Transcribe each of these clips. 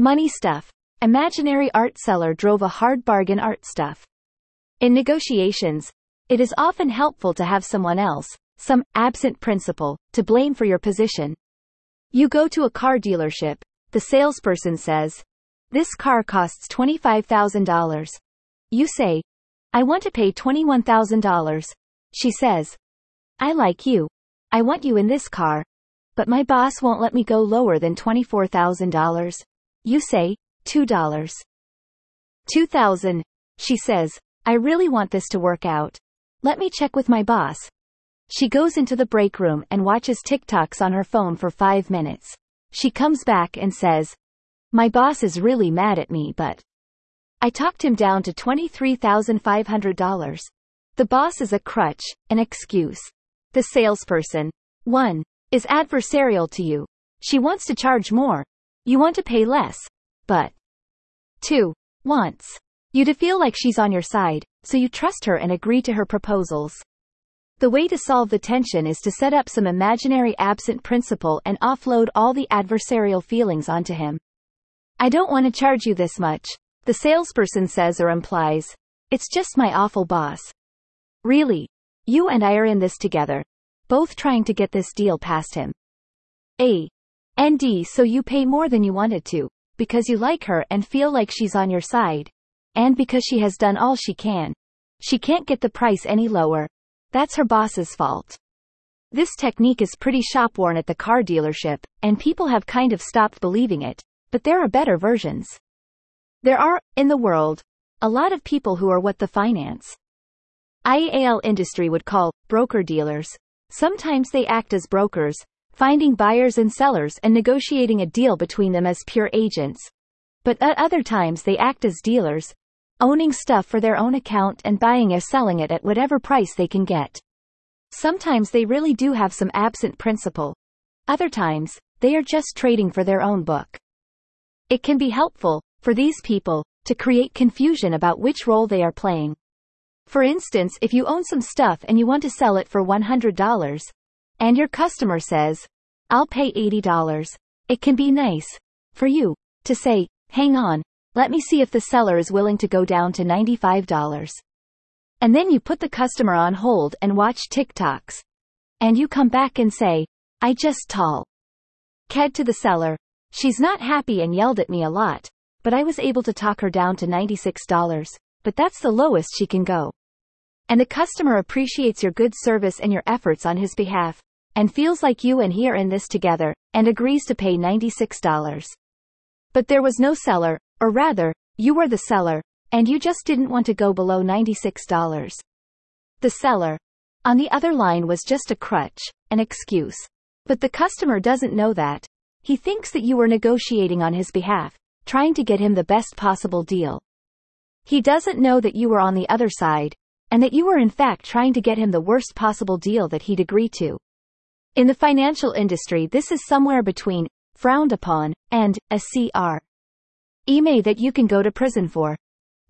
Money stuff. Imaginary art seller drove a hard bargain art stuff. In negotiations, it is often helpful to have someone else, some absent principal, to blame for your position. You go to a car dealership, the salesperson says, This car costs $25,000. You say, I want to pay $21,000. She says, I like you. I want you in this car. But my boss won't let me go lower than $24,000. You say, $2. 2000. She says, I really want this to work out. Let me check with my boss. She goes into the break room and watches TikToks on her phone for five minutes. She comes back and says, My boss is really mad at me, but I talked him down to $23,500. The boss is a crutch, an excuse. The salesperson, 1. Is adversarial to you. She wants to charge more. You want to pay less. But 2. Wants you to feel like she's on your side, so you trust her and agree to her proposals. The way to solve the tension is to set up some imaginary absent principal and offload all the adversarial feelings onto him. I don't want to charge you this much, the salesperson says or implies. It's just my awful boss. Really? You and I are in this together. Both trying to get this deal past him. A. ND so you pay more than you wanted to, because you like her and feel like she's on your side. And because she has done all she can. She can't get the price any lower. That's her boss's fault. This technique is pretty shop-worn at the car dealership, and people have kind of stopped believing it, but there are better versions. There are, in the world, a lot of people who are what the finance IAL industry would call broker dealers. Sometimes they act as brokers, finding buyers and sellers and negotiating a deal between them as pure agents. But at other times they act as dealers, owning stuff for their own account and buying or selling it at whatever price they can get. Sometimes they really do have some absent principle. Other times, they are just trading for their own book. It can be helpful, for these people, to create confusion about which role they are playing. For instance, if you own some stuff and you want to sell it for $100, and your customer says, I'll pay $80, it can be nice, for you, to say, hang on, let me see if the seller is willing to go down to $95. And then you put the customer on hold and watch TikToks. And you come back and say, I just tall. Ked to the seller, she's not happy and yelled at me a lot, but I was able to talk her down to $96, but that's the lowest she can go. And the customer appreciates your good service and your efforts on his behalf, and feels like you and he are in this together, and agrees to pay $96. But there was no seller, or rather, you were the seller, and you just didn't want to go below $96. The seller, on the other line was just a crutch, an excuse. But the customer doesn't know that. He thinks that you were negotiating on his behalf, trying to get him the best possible deal. He doesn't know that you were on the other side, and that you were in fact trying to get him the worst possible deal that he'd agree to. In the financial industry this is somewhere between frowned upon and a CR. Email that you can go to prison for.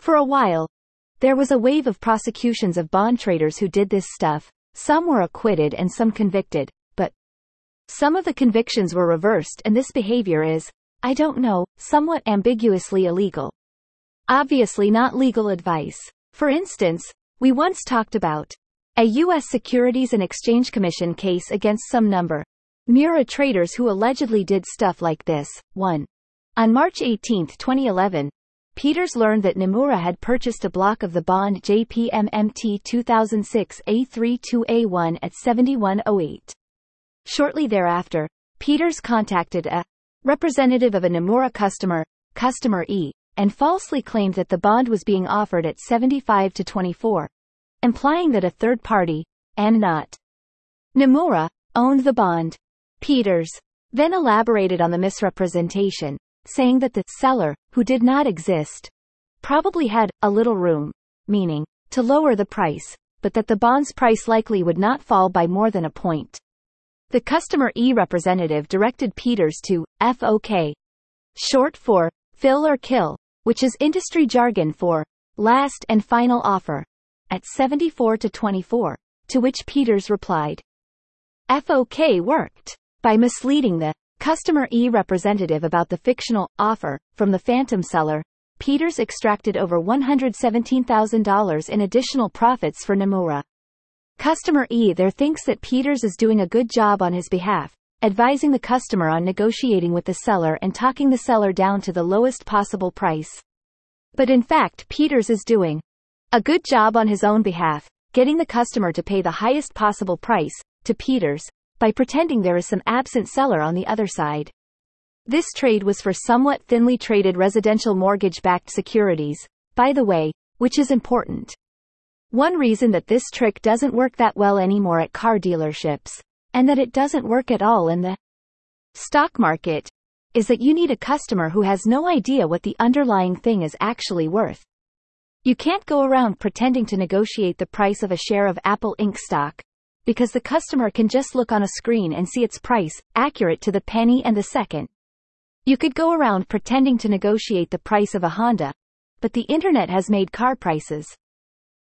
For a while, there was a wave of prosecutions of bond traders who did this stuff. Some were acquitted and some convicted, but some of the convictions were reversed and this behavior is, I don't know, somewhat ambiguously illegal. Obviously not legal advice. For instance, we once talked about a U.S. Securities and Exchange Commission case against some number. Mura traders who allegedly did stuff like this. 1. On March 18, 2011, Peters learned that Nomura had purchased a block of the bond JPMMT 2006 A32A1 at 7108. Shortly thereafter, Peters contacted a representative of a Nomura customer, customer E, and falsely claimed that the bond was being offered at 75 to 24, implying that a third party, and not Nomura, owned the bond. Peters then elaborated on the misrepresentation, saying that the seller, who did not exist, probably had a little room, meaning, to lower the price, but that the bond's price likely would not fall by more than a point. The customer E representative directed Peters to FOK, short for fill or kill, which is industry jargon for last and final offer, at 74 to 24, to which Peters replied. FOK worked by misleading the Customer E representative about the fictional offer from the phantom seller. Peters extracted over $117,000 in additional profits for Nomura. Customer E there thinks that Peters is doing a good job on his behalf, advising the customer on negotiating with the seller and talking the seller down to the lowest possible price. But in fact Peters is doing a good job on his own behalf, getting the customer to pay the highest possible price, to Peters, by pretending there is some absent seller on the other side. This trade was for somewhat thinly traded residential mortgage-backed securities, by the way, which is important. One reason that this trick doesn't work that well anymore at car dealerships, and that it doesn't work at all in the stock market, is that you need a customer who has no idea what the underlying thing is actually worth. You can't go around pretending to negotiate the price of a share of Apple Inc. stock, because the customer can just look on a screen and see its price, accurate to the penny and the second. You could go around pretending to negotiate the price of a Honda, but the internet has made car prices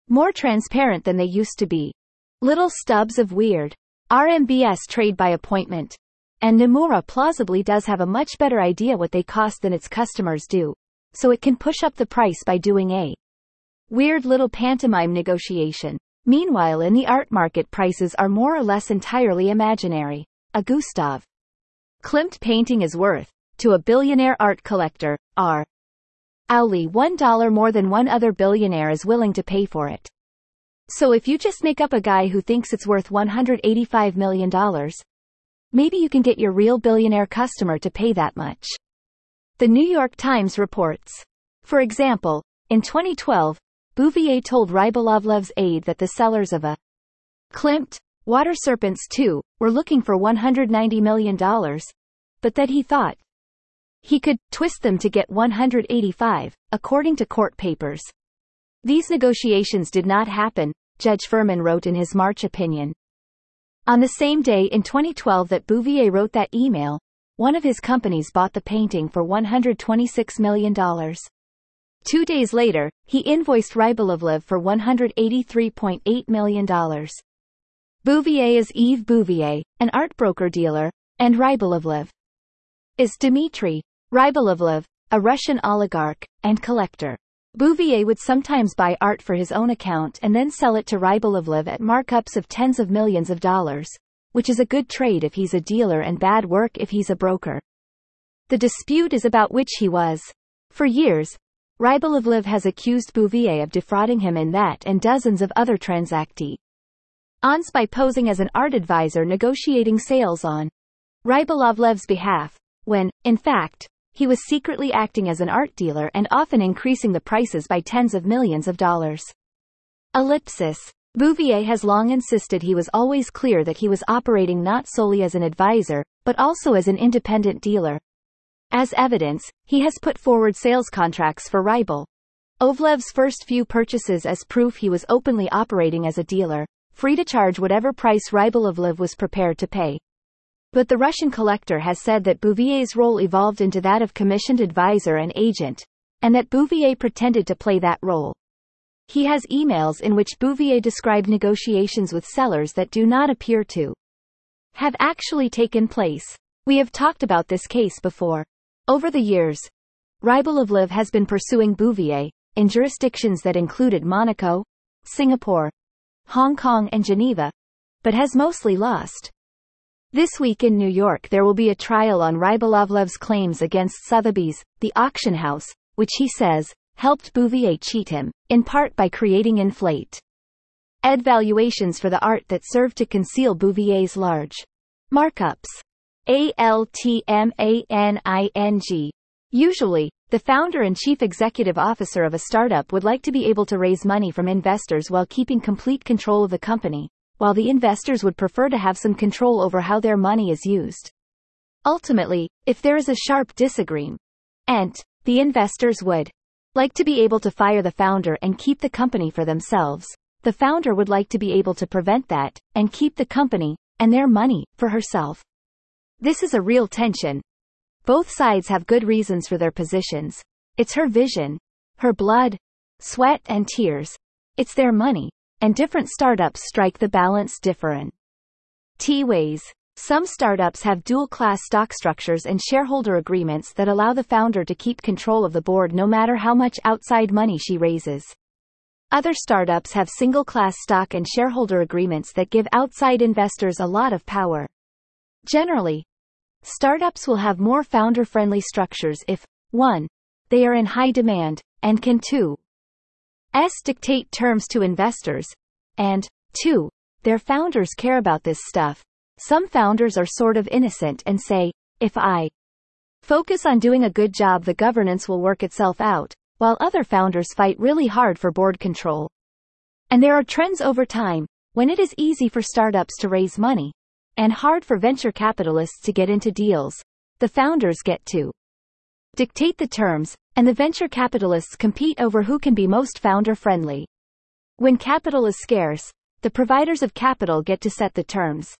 more transparent than they used to be. Little stubs of weird RMBS trade by appointment. And Nomura plausibly does have a much better idea what they cost than its customers do. So it can push up the price by doing a weird little pantomime negotiation. Meanwhile in the art market prices are more or less entirely imaginary. A Gustav Klimt painting is worth, to a billionaire art collector, R. Only $1 more than one other billionaire is willing to pay for it. So if you just make up a guy who thinks it's worth $185 million, maybe you can get your real billionaire customer to pay that much. The New York Times reports. For example, in 2012, Bouvier told Rybolovlev's aide that the sellers of a Klimt, Water Serpents 2, were looking for $190 million, but that he thought he could twist them to get 185, according to court papers. These negotiations did not happen, Judge Furman wrote in his March opinion. On the same day in 2012 that Bouvier wrote that email, one of his companies bought the painting for $126 million. Two days later, he invoiced Rybolovlev for $183.8 million. Bouvier is Yves Bouvier, an art broker dealer, and Rybolovlev is Dmitry Rybolovlev, a Russian oligarch and collector. Bouvier would sometimes buy art for his own account and then sell it to Rybolovlev at markups of tens of millions of dollars, which is a good trade if he's a dealer and bad work if he's a broker. The dispute is about which he was. For years, Rybolovlev has accused Bouvier of defrauding him in that and dozens of other transactee ons by posing as an art advisor negotiating sales on Rybolovlev's behalf, when, in fact, he was secretly acting as an art dealer and often increasing the prices by tens of millions of dollars. Ellipsis. Bouvier has long insisted he was always clear that he was operating not solely as an advisor, but also as an independent dealer. As evidence, he has put forward sales contracts for Rybel. Ovlev's first few purchases as proof he was openly operating as a dealer, free to charge whatever price Rybolovlev was prepared to pay. But the Russian collector has said that Bouvier's role evolved into that of commissioned advisor and agent, and that Bouvier pretended to play that role. He has emails in which Bouvier described negotiations with sellers that do not appear to have actually taken place. We have talked about this case before. Over the years, Rybolovlev has been pursuing Bouvier, in jurisdictions that included Monaco, Singapore, Hong Kong and Geneva, but has mostly lost. This week in New York there will be a trial on Rybolovlev's claims against Sotheby's, the auction house, which he says, helped Bouvier cheat him, in part by creating inflate ed valuations for the art that served to conceal Bouvier's large markups. ALTMANING. Usually, the founder and chief executive officer of a startup would like to be able to raise money from investors while keeping complete control of the company, while the investors would prefer to have some control over how their money is used. Ultimately, if there is a sharp disagreement, the investors would like to be able to fire the founder and keep the company for themselves, the founder would like to be able to prevent that and keep the company and their money for herself. This is a real tension. Both sides have good reasons for their positions. It's her vision, her blood, sweat and tears. It's their money, and different startups strike the balance different. T ways. Some startups have dual-class stock structures and shareholder agreements that allow the founder to keep control of the board no matter how much outside money she raises. Other startups have single-class stock and shareholder agreements that give outside investors a lot of power. Generally, startups will have more founder-friendly structures if 1. They are in high demand, and can 2. S dictate terms to investors, and 2. Their founders care about this stuff. Some founders are sort of innocent and say, if I focus on doing a good job, the governance will work itself out, while other founders fight really hard for board control. And there are trends over time, when it is easy for startups to raise money, and hard for venture capitalists to get into deals, the founders get to dictate the terms, and the venture capitalists compete over who can be most founder friendly. When capital is scarce, the providers of capital get to set the terms.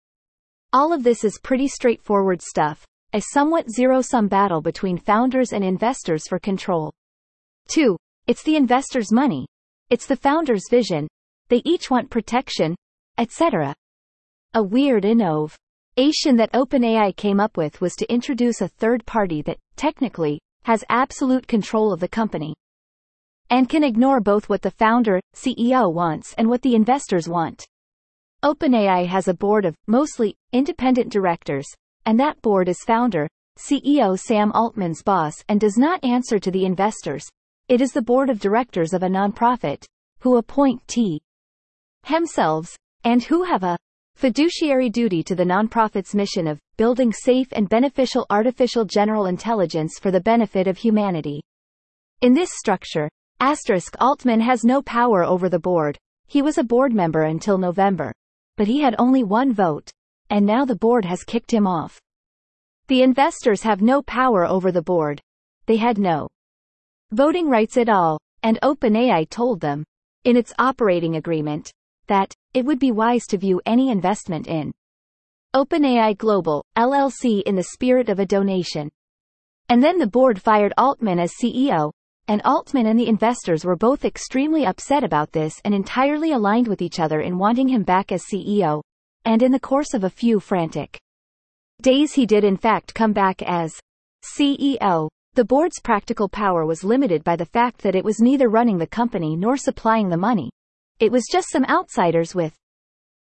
All of this is pretty straightforward stuff, a somewhat zero-sum battle between founders and investors for control. 2. It's the investor's money. It's the founder's vision. They each want protection, etc. A weird innovation that OpenAI came up with was to introduce a third party that, technically, has absolute control of the company and can ignore both what the founder, CEO wants and what the investors want. OpenAI has a board of, mostly, independent directors, and that board is founder, CEO Sam Altman's boss and does not answer to the investors. It is the board of directors of a nonprofit, who appoint T. themselves, and who have a fiduciary duty to the nonprofit's mission of building safe and beneficial artificial general intelligence for the benefit of humanity. In this structure, Asterisk Altman has no power over the board. He was a board member until November. But he had only one vote. And now the board has kicked him off. The investors have no power over the board. They had no voting rights at all, and OpenAI told them, in its operating agreement, that it would be wise to view any investment in OpenAI Global, LLC in the spirit of a donation. And then the board fired Altman as CEO, and Altman and the investors were both extremely upset about this and entirely aligned with each other in wanting him back as CEO. And in the course of a few frantic days he did in fact come back as CEO. The board's practical power was limited by the fact that it was neither running the company nor supplying the money. It was just some outsiders with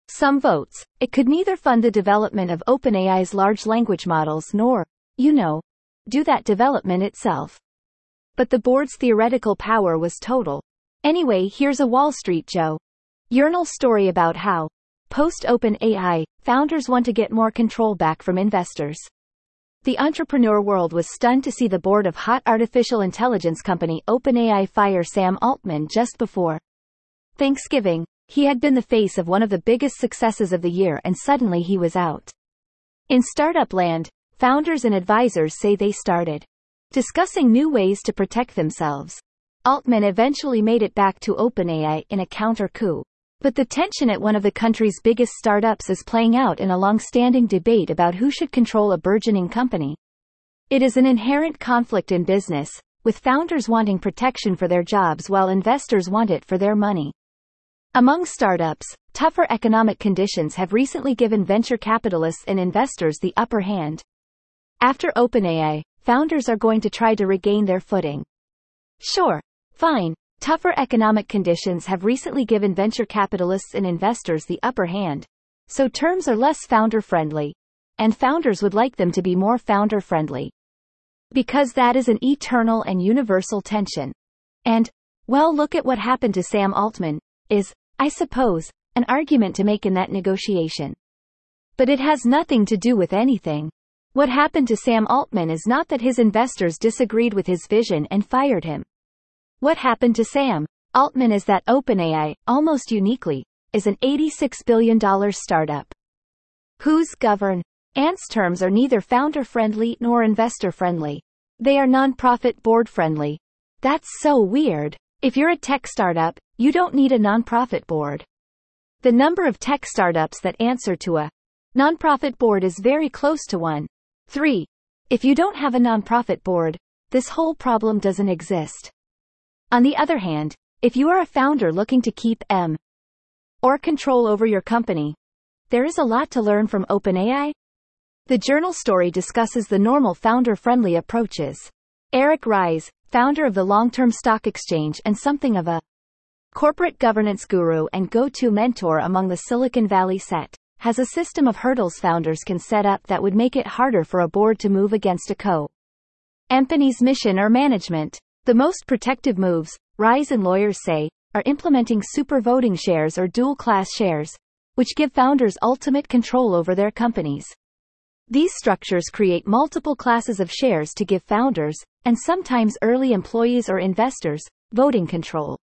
some votes. It could neither fund the development of OpenAI's large language models nor, you know, do that development itself but the board's theoretical power was total. Anyway, here's a Wall Street Joe. Journal story about how, post OpenAI, founders want to get more control back from investors. The entrepreneur world was stunned to see the board of hot artificial intelligence company OpenAI fire Sam Altman just before Thanksgiving. He had been the face of one of the biggest successes of the year and suddenly he was out. In startup land, founders and advisors say they started discussing new ways to protect themselves. Altman eventually made it back to OpenAI in a counter coup. But the tension at one of the country's biggest startups is playing out in a long-standing debate about who should control a burgeoning company. It is an inherent conflict in business, with founders wanting protection for their jobs while investors want it for their money. Among startups, tougher economic conditions have recently given venture capitalists and investors the upper hand. After OpenAI, founders are going to try to regain their footing. Sure. Fine. Tougher economic conditions have recently given venture capitalists and investors the upper hand. So terms are less founder friendly. And founders would like them to be more founder friendly. Because that is an eternal and universal tension. And, well, look at what happened to Sam Altman, is, I suppose, an argument to make in that negotiation. But it has nothing to do with anything. What happened to Sam Altman is not that his investors disagreed with his vision and fired him. What happened to Sam Altman is that OpenAI, almost uniquely, is an $86 billion startup. Whose govern Ants terms are neither founder friendly nor investor friendly. They are nonprofit board friendly. That's so weird. If you're a tech startup, you don't need a nonprofit board. The number of tech startups that answer to a nonprofit board is very close to one. 3. If you don't have a nonprofit board, this whole problem doesn't exist. On the other hand, if you are a founder looking to keep M or control over your company, there is a lot to learn from OpenAI. The journal story discusses the normal founder-friendly approaches. Eric Ries, founder of the Long-Term Stock Exchange and something of a corporate governance guru and go-to mentor among the Silicon Valley set, has a system of hurdles founders can set up that would make it harder for a board to move against a co. Company's mission or management. The most protective moves, Ries and lawyers say, are implementing super voting shares or dual class shares, which give founders ultimate control over their companies. These structures create multiple classes of shares to give founders, and sometimes early employees or investors, voting control.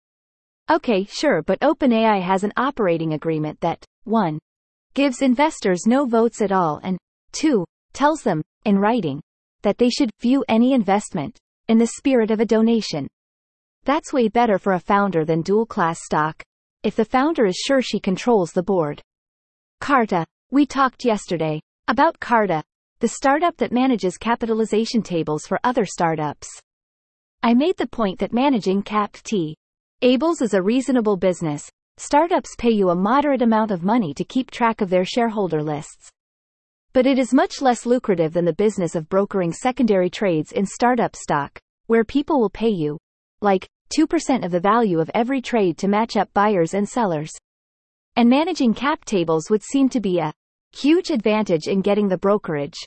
Okay, sure, but OpenAI has an operating agreement that 1. gives investors no votes at all and 2. tells them, in writing, that they should view any investment in the spirit of a donation. That's way better for a founder than dual class stock, if the founder is sure she controls the board. Carta. We talked yesterday about Carta, the startup that manages capitalization tables for other startups. I made the point that managing cap tables is a reasonable business. Startups pay you a moderate amount of money to keep track of their shareholder lists. But it is much less lucrative than the business of brokering secondary trades in startup stock, where people will pay you, like, 2% of the value of every trade to match up buyers and sellers. And managing cap tables would seem to be a Huge advantage in getting the brokerage.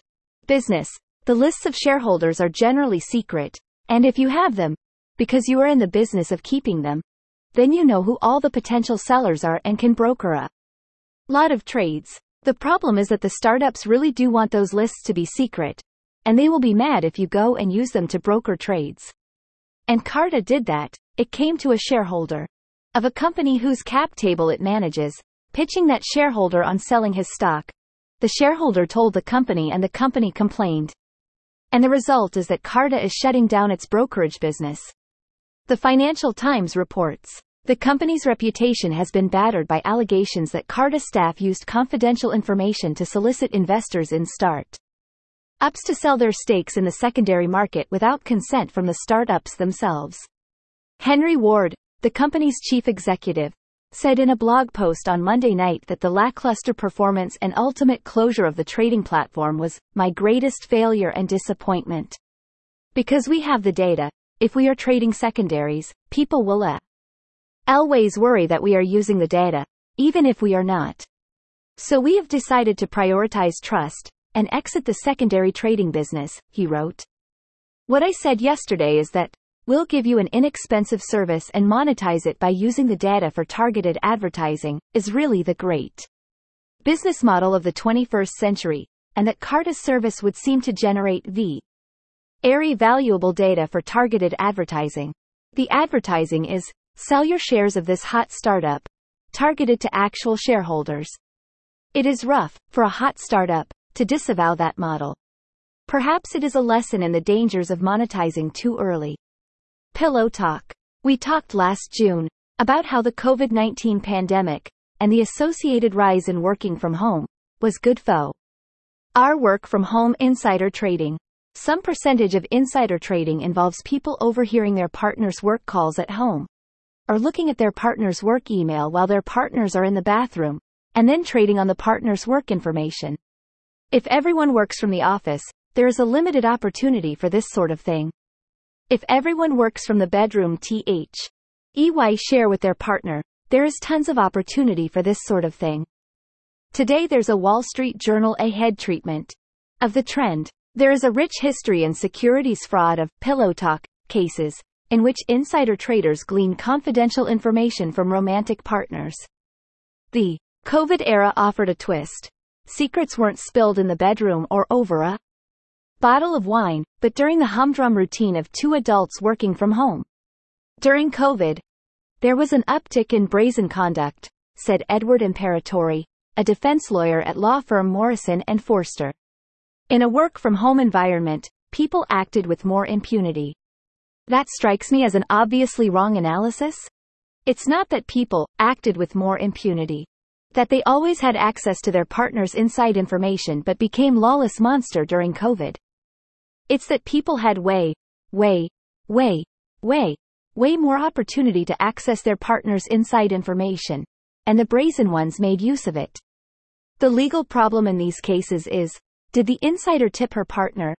Business. The lists of shareholders are generally secret, and if you have them, because you are in the business of keeping them, then you know who all the potential sellers are and can broker a lot of trades. The problem is that the startups really do want those lists to be secret, and they will be mad if you go and use them to broker trades. And Carta did that. It came to a shareholder of a company whose cap table it manages, pitching that shareholder on selling his stock. The shareholder told the company and the company complained. And the result is that Carta is shutting down its brokerage business. The Financial Times reports. The company's reputation has been battered by allegations that Carta staff used confidential information to solicit investors in start ups to sell their stakes in the secondary market without consent from the startups themselves. Henry Ward, the company's chief executive, said in a blog post on Monday night that the lackluster performance and ultimate closure of the trading platform was my greatest failure and disappointment. Because we have the data, if we are trading secondaries, people will uh, always worry that we are using the data, even if we are not. So we have decided to prioritize trust and exit the secondary trading business, he wrote. What I said yesterday is that We'll give you an inexpensive service and monetize it by using the data for targeted advertising, is really the great business model of the 21st century, and that Carta's service would seem to generate the airy valuable data for targeted advertising. The advertising is, sell your shares of this hot startup, targeted to actual shareholders. It is rough, for a hot startup, to disavow that model. Perhaps it is a lesson in the dangers of monetizing too early. Pillow Talk. We talked last June about how the COVID 19 pandemic and the associated rise in working from home was good for our work from home insider trading. Some percentage of insider trading involves people overhearing their partner's work calls at home or looking at their partner's work email while their partners are in the bathroom and then trading on the partner's work information. If everyone works from the office, there is a limited opportunity for this sort of thing. If everyone works from the bedroom th. EY share with their partner, there is tons of opportunity for this sort of thing. Today there's a Wall Street Journal ahead treatment of the trend. There is a rich history in securities fraud of pillow talk cases in which insider traders glean confidential information from romantic partners. The COVID era offered a twist. Secrets weren't spilled in the bedroom or over a bottle of wine, but during the humdrum routine of two adults working from home. During COVID, there was an uptick in brazen conduct, said Edward Imperatori, a defense lawyer at law firm Morrison and Foerster. In a work from home environment, people acted with more impunity. That strikes me as an obviously wrong analysis. It's not that people acted with more impunity. That they always had access to their partner's inside information but became lawless monster during COVID. It's that people had way, way, way, way, way more opportunity to access their partner's inside information, and the brazen ones made use of it. The legal problem in these cases is Did the insider tip her partner,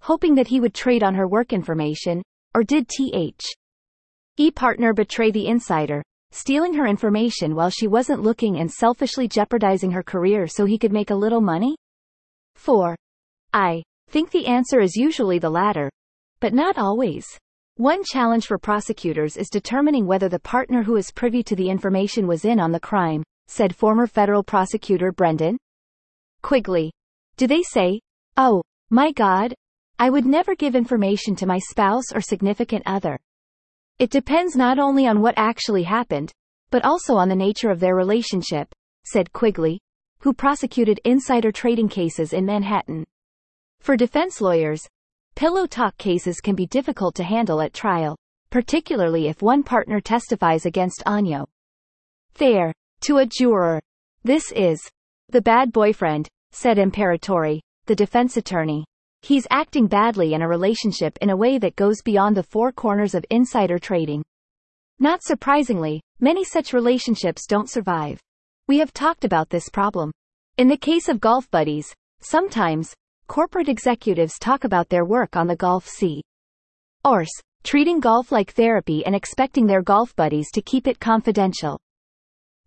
hoping that he would trade on her work information, or did TH? E partner betray the insider, stealing her information while she wasn't looking and selfishly jeopardizing her career so he could make a little money? 4. I think the answer is usually the latter, but not always. One challenge for prosecutors is determining whether the partner who is privy to the information was in on the crime, said former federal prosecutor Brendan Quigley. Do they say, oh, my God, I would never give information to my spouse or significant other? It depends not only on what actually happened, but also on the nature of their relationship, said Quigley, who prosecuted insider trading cases in Manhattan. For defense lawyers, pillow talk cases can be difficult to handle at trial, particularly if one partner testifies against Anyo. There, to a juror. This is the bad boyfriend, said Imperatori, the defense attorney. He's acting badly in a relationship in a way that goes beyond the four corners of insider trading. Not surprisingly, many such relationships don't survive. We have talked about this problem. In the case of golf buddies, sometimes, corporate executives talk about their work on the golf sea. Ors, treating golf like therapy and expecting their golf buddies to keep it confidential.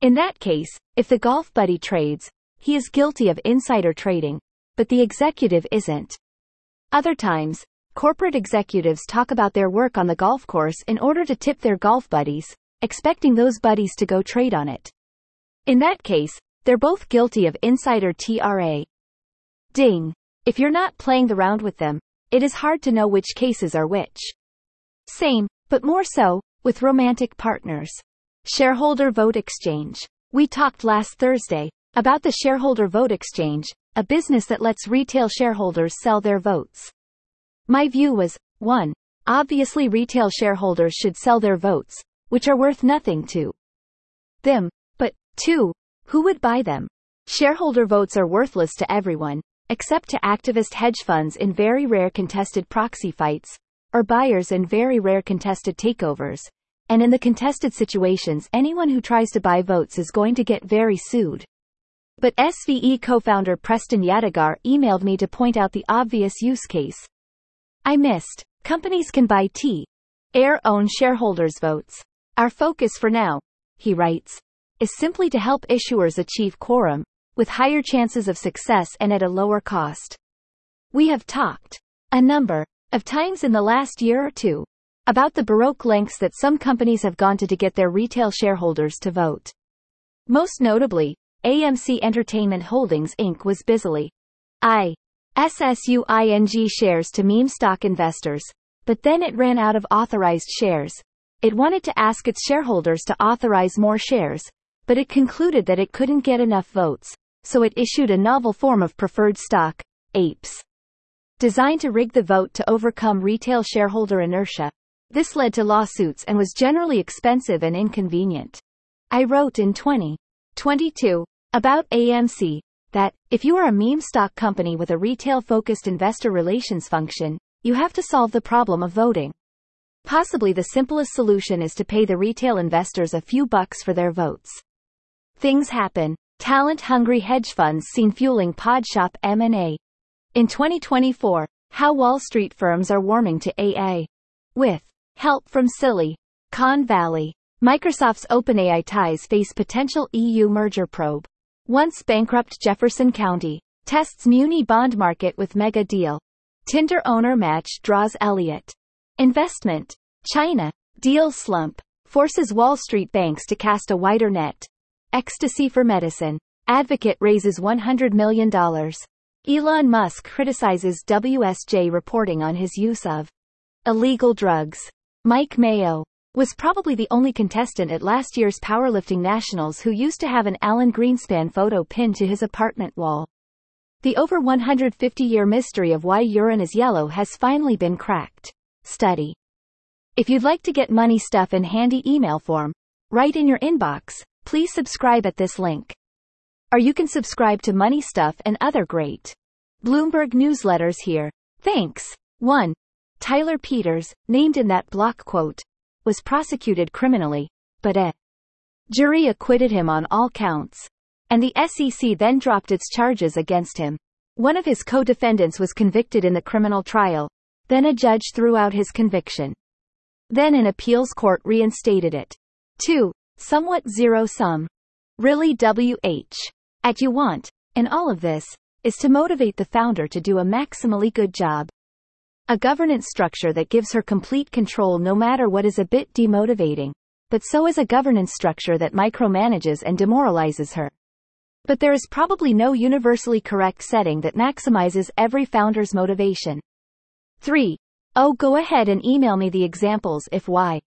In that case, if the golf buddy trades, he is guilty of insider trading, but the executive isn't. Other times, corporate executives talk about their work on the golf course in order to tip their golf buddies, expecting those buddies to go trade on it. In that case, they're both guilty of insider TRA. Ding. If you're not playing the round with them, it is hard to know which cases are which. Same, but more so, with romantic partners. Shareholder vote exchange. We talked last Thursday about the shareholder vote exchange, a business that lets retail shareholders sell their votes. My view was 1. Obviously, retail shareholders should sell their votes, which are worth nothing to them, but 2. Who would buy them? Shareholder votes are worthless to everyone, except to activist hedge funds in very rare contested proxy fights, or buyers in very rare contested takeovers. And in the contested situations, anyone who tries to buy votes is going to get very sued. But SVE co-founder Preston Yadegar emailed me to point out the obvious use case. I missed. Companies can buy T. Air own shareholders' votes. Our focus for now, he writes, is simply to help issuers achieve quorum, with higher chances of success and at a lower cost. We have talked a number of times in the last year or two about the baroque lengths that some companies have gone to to get their retail shareholders to vote. Most notably, AMC Entertainment Holdings Inc. was busily I. Shares to meme stock investors, but then it ran out of authorized shares. It wanted to ask its shareholders to authorize more shares, but it concluded that it couldn't get enough votes, so it issued a novel form of preferred stock, APES. Designed to rig the vote to overcome retail shareholder inertia. This led to lawsuits and was generally expensive and inconvenient. I wrote in 2022 About AMC, that, if you are a meme stock company with a retail-focused investor relations function, you have to solve the problem of voting. Possibly the simplest solution is to pay the retail investors a few bucks for their votes. Things happen. Talent-hungry hedge funds seen fueling Podshop M&A. In 2024, how Wall Street firms are warming to AA. With help from Silly Con Valley. Microsoft's OpenAI ties face potential EU merger probe. Once bankrupt Jefferson County tests muni bond market with mega deal. Tinder owner match draws Elliott. Investment. China. Deal slump. Forces Wall Street banks to cast a wider net. Ecstasy for medicine. Advocate raises $100 million. Elon Musk criticizes WSJ reporting on his use of illegal drugs. Mike Mayo was probably the only contestant at last year's Powerlifting Nationals who used to have an Alan Greenspan photo pinned to his apartment wall. The over 150-year mystery of why urine is yellow has finally been cracked. Study. If you'd like to get money stuff in handy email form, right in your inbox, please subscribe at this link. Or you can subscribe to Money Stuff and other great Bloomberg newsletters here. Thanks. 1. Tyler Peters, named in that block quote, was prosecuted criminally, but a jury acquitted him on all counts. And the SEC then dropped its charges against him. One of his co-defendants was convicted in the criminal trial. Then a judge threw out his conviction. Then an appeals court reinstated it. 2. Somewhat zero sum. Really WH. At you want, and all of this, is to motivate the founder to do a maximally good job. A governance structure that gives her complete control no matter what is a bit demotivating. But so is a governance structure that micromanages and demoralizes her. But there is probably no universally correct setting that maximizes every founder's motivation. 3. Oh, go ahead and email me the examples if why.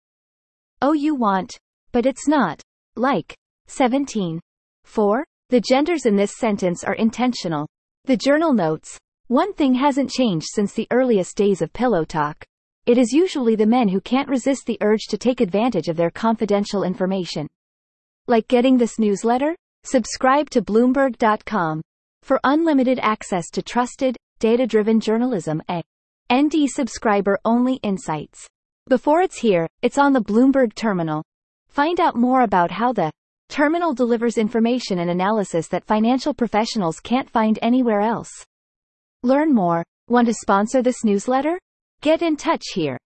Oh, you want, but it's not. Like. 17. 4. The genders in this sentence are intentional. The journal notes, one thing hasn't changed since the earliest days of Pillow Talk. It is usually the men who can't resist the urge to take advantage of their confidential information. Like getting this newsletter? Subscribe to Bloomberg.com. For unlimited access to trusted, data-driven journalism a ND subscriber-only insights. Before it's here, it's on the Bloomberg terminal. Find out more about how the terminal delivers information and analysis that financial professionals can't find anywhere else. Learn more. Want to sponsor this newsletter? Get in touch here.